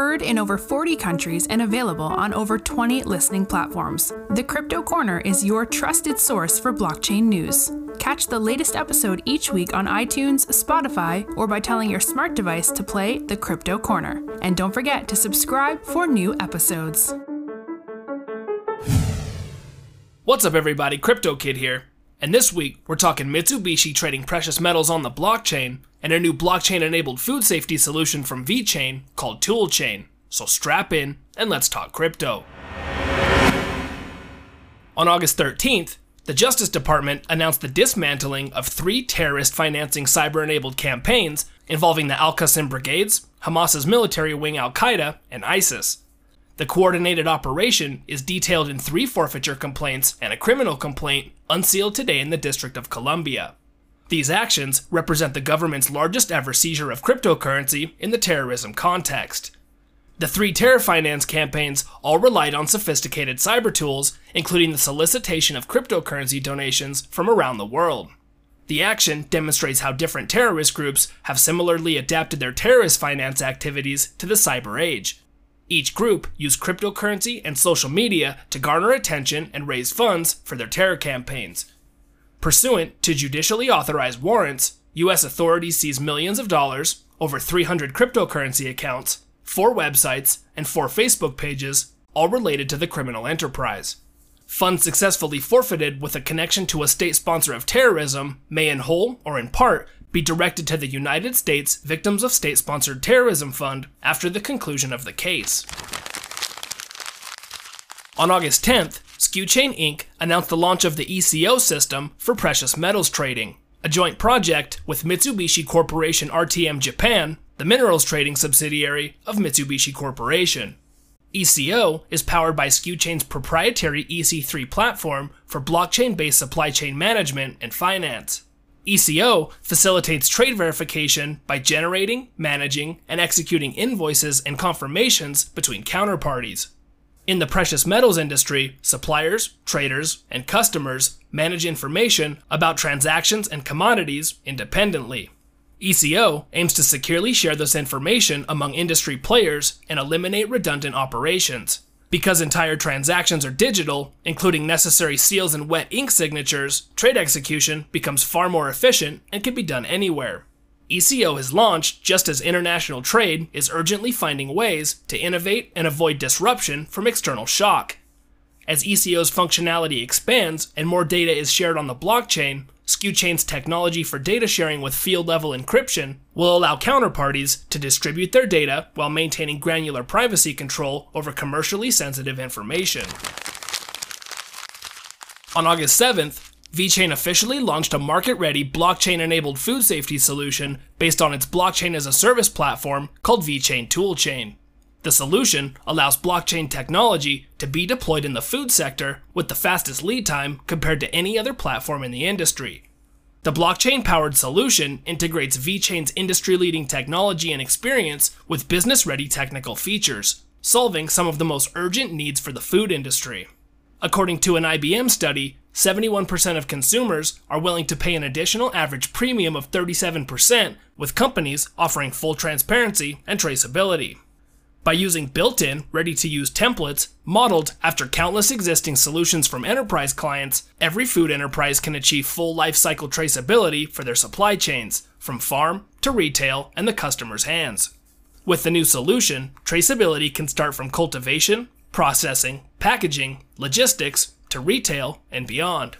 heard in over 40 countries and available on over 20 listening platforms. The Crypto Corner is your trusted source for blockchain news. Catch the latest episode each week on iTunes, Spotify, or by telling your smart device to play The Crypto Corner. And don't forget to subscribe for new episodes. What's up, everybody? Crypto Kid here. And this week, we're talking Mitsubishi trading precious metals on the blockchain and a new blockchain enabled food safety solution from VeChain called Toolchain. So strap in and let's talk crypto. On August 13th, the Justice Department announced the dismantling of three terrorist financing cyber enabled campaigns involving the Al Qasim Brigades, Hamas's military wing Al Qaeda, and ISIS. The coordinated operation is detailed in three forfeiture complaints and a criminal complaint unsealed today in the District of Columbia. These actions represent the government's largest ever seizure of cryptocurrency in the terrorism context. The three terror finance campaigns all relied on sophisticated cyber tools, including the solicitation of cryptocurrency donations from around the world. The action demonstrates how different terrorist groups have similarly adapted their terrorist finance activities to the cyber age, each group used cryptocurrency and social media to garner attention and raise funds for their terror campaigns. Pursuant to judicially authorized warrants, U.S. authorities seized millions of dollars, over 300 cryptocurrency accounts, four websites, and four Facebook pages, all related to the criminal enterprise. Funds successfully forfeited with a connection to a state sponsor of terrorism may, in whole or in part, be directed to the United States Victims of State Sponsored Terrorism Fund after the conclusion of the case. On August 10th, SkuChain Inc. announced the launch of the ECO system for precious metals trading, a joint project with Mitsubishi Corporation RTM Japan, the minerals trading subsidiary of Mitsubishi Corporation. ECO is powered by SkuChain's proprietary EC3 platform for blockchain based supply chain management and finance. ECO facilitates trade verification by generating, managing, and executing invoices and confirmations between counterparties. In the precious metals industry, suppliers, traders, and customers manage information about transactions and commodities independently. ECO aims to securely share this information among industry players and eliminate redundant operations. Because entire transactions are digital, including necessary seals and wet ink signatures, trade execution becomes far more efficient and can be done anywhere. ECO has launched just as international trade is urgently finding ways to innovate and avoid disruption from external shock. As ECO's functionality expands and more data is shared on the blockchain, SkuChain's technology for data sharing with field level encryption will allow counterparties to distribute their data while maintaining granular privacy control over commercially sensitive information. On August 7th, VeChain officially launched a market ready blockchain enabled food safety solution based on its blockchain as a service platform called VeChain Toolchain. The solution allows blockchain technology to be deployed in the food sector with the fastest lead time compared to any other platform in the industry. The blockchain powered solution integrates VeChain's industry leading technology and experience with business ready technical features, solving some of the most urgent needs for the food industry. According to an IBM study, 71% of consumers are willing to pay an additional average premium of 37%, with companies offering full transparency and traceability by using built in, ready to use templates modeled after countless existing solutions from enterprise clients. Every food enterprise can achieve full lifecycle traceability for their supply chains, from farm to retail and the customer's hands. With the new solution, traceability can start from cultivation, processing, packaging, logistics, to retail, and beyond.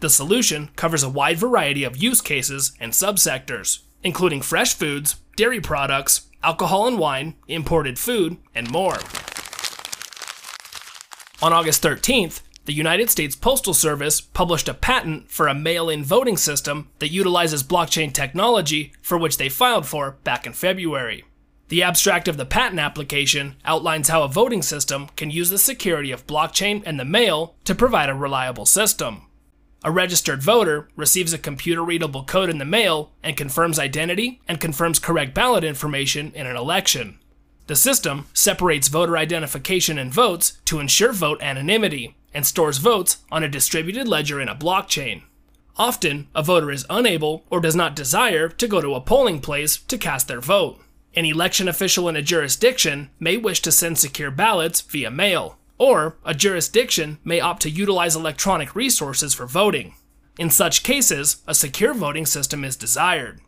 The solution covers a wide variety of use cases and subsectors, including fresh foods, dairy products, alcohol and wine, imported food, and more. On August 13th, the United States Postal Service published a patent for a mail in voting system that utilizes blockchain technology for which they filed for back in February. The abstract of the patent application outlines how a voting system can use the security of blockchain and the mail to provide a reliable system. A registered voter receives a computer readable code in the mail and confirms identity and confirms correct ballot information in an election. The system separates voter identification and votes to ensure vote anonymity and stores votes on a distributed ledger in a blockchain. Often, a voter is unable or does not desire to go to a polling place to cast their vote. An election official in a jurisdiction may wish to send secure ballots via mail, or a jurisdiction may opt to utilize electronic resources for voting. In such cases, a secure voting system is desired.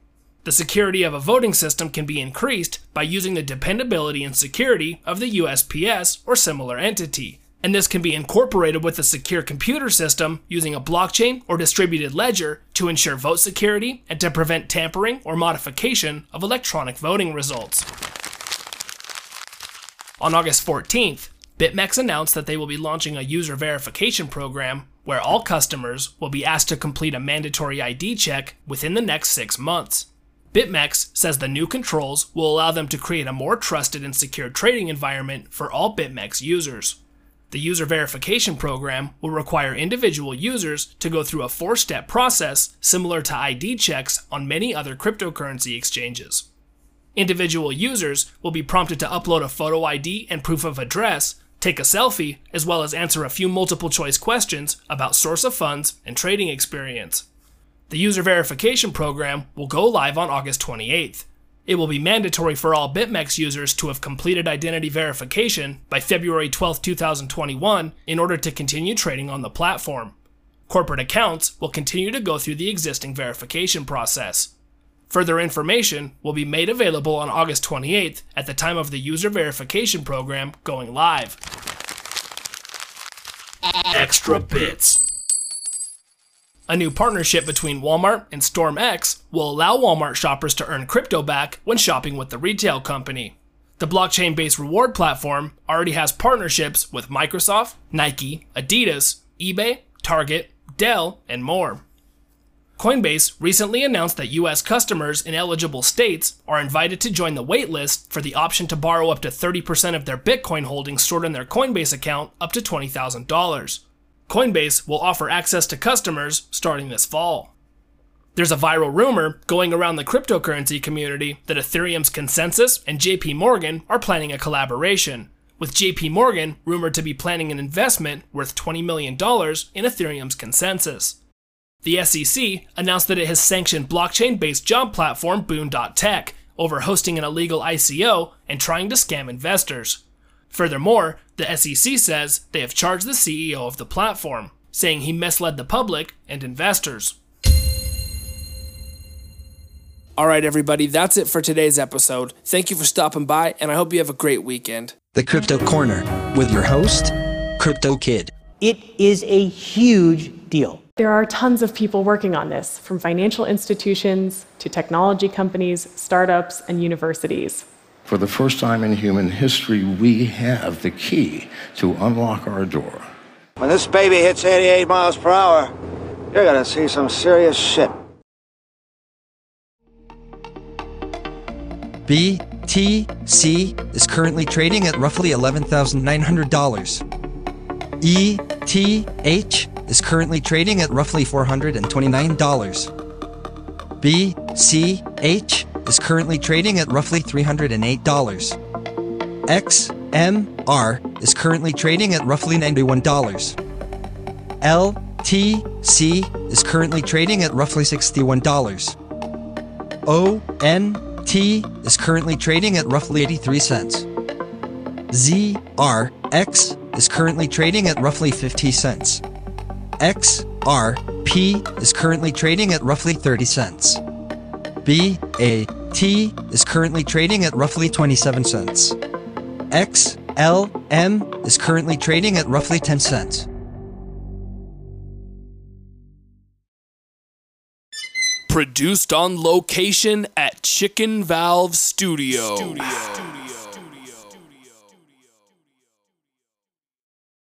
The security of a voting system can be increased by using the dependability and security of the USPS or similar entity, and this can be incorporated with a secure computer system using a blockchain or distributed ledger to ensure vote security and to prevent tampering or modification of electronic voting results. On August 14th, BitMEX announced that they will be launching a user verification program where all customers will be asked to complete a mandatory ID check within the next six months. BitMEX says the new controls will allow them to create a more trusted and secure trading environment for all BitMEX users. The user verification program will require individual users to go through a four step process similar to ID checks on many other cryptocurrency exchanges. Individual users will be prompted to upload a photo ID and proof of address, take a selfie, as well as answer a few multiple choice questions about source of funds and trading experience. The user verification program will go live on August 28th. It will be mandatory for all BitMEX users to have completed identity verification by February 12, 2021, in order to continue trading on the platform. Corporate accounts will continue to go through the existing verification process. Further information will be made available on August 28th at the time of the user verification program going live. Extra bits. A new partnership between Walmart and StormX will allow Walmart shoppers to earn crypto back when shopping with the retail company. The blockchain based reward platform already has partnerships with Microsoft, Nike, Adidas, eBay, Target, Dell, and more. Coinbase recently announced that US customers in eligible states are invited to join the waitlist for the option to borrow up to 30% of their Bitcoin holdings stored in their Coinbase account up to $20,000. Coinbase will offer access to customers starting this fall. There's a viral rumor going around the cryptocurrency community that Ethereum's ConsenSys and JP Morgan are planning a collaboration, with JP Morgan rumored to be planning an investment worth $20 million in Ethereum's ConsenSys. The SEC announced that it has sanctioned blockchain based job platform Boon.tech over hosting an illegal ICO and trying to scam investors. Furthermore, the SEC says they have charged the CEO of the platform, saying he misled the public and investors. All right, everybody, that's it for today's episode. Thank you for stopping by, and I hope you have a great weekend. The Crypto Corner with your host, Crypto Kid. It is a huge deal. There are tons of people working on this, from financial institutions to technology companies, startups, and universities. For the first time in human history, we have the key to unlock our door. When this baby hits 88 miles per hour, you're gonna see some serious shit. BTC is currently trading at roughly $11,900. ETH is currently trading at roughly $429. BCH is currently trading at roughly $308. XMR is currently trading at roughly $91. LTC is currently trading at roughly $61. ONT is currently trading at roughly 83 cents. ZRX is currently trading at roughly 50 cents. XRP is currently trading at roughly 30 cents. BAT is currently trading at roughly 27 cents. XLM is currently trading at roughly 10 cents. Produced on location at Chicken Valve Studio. Studio.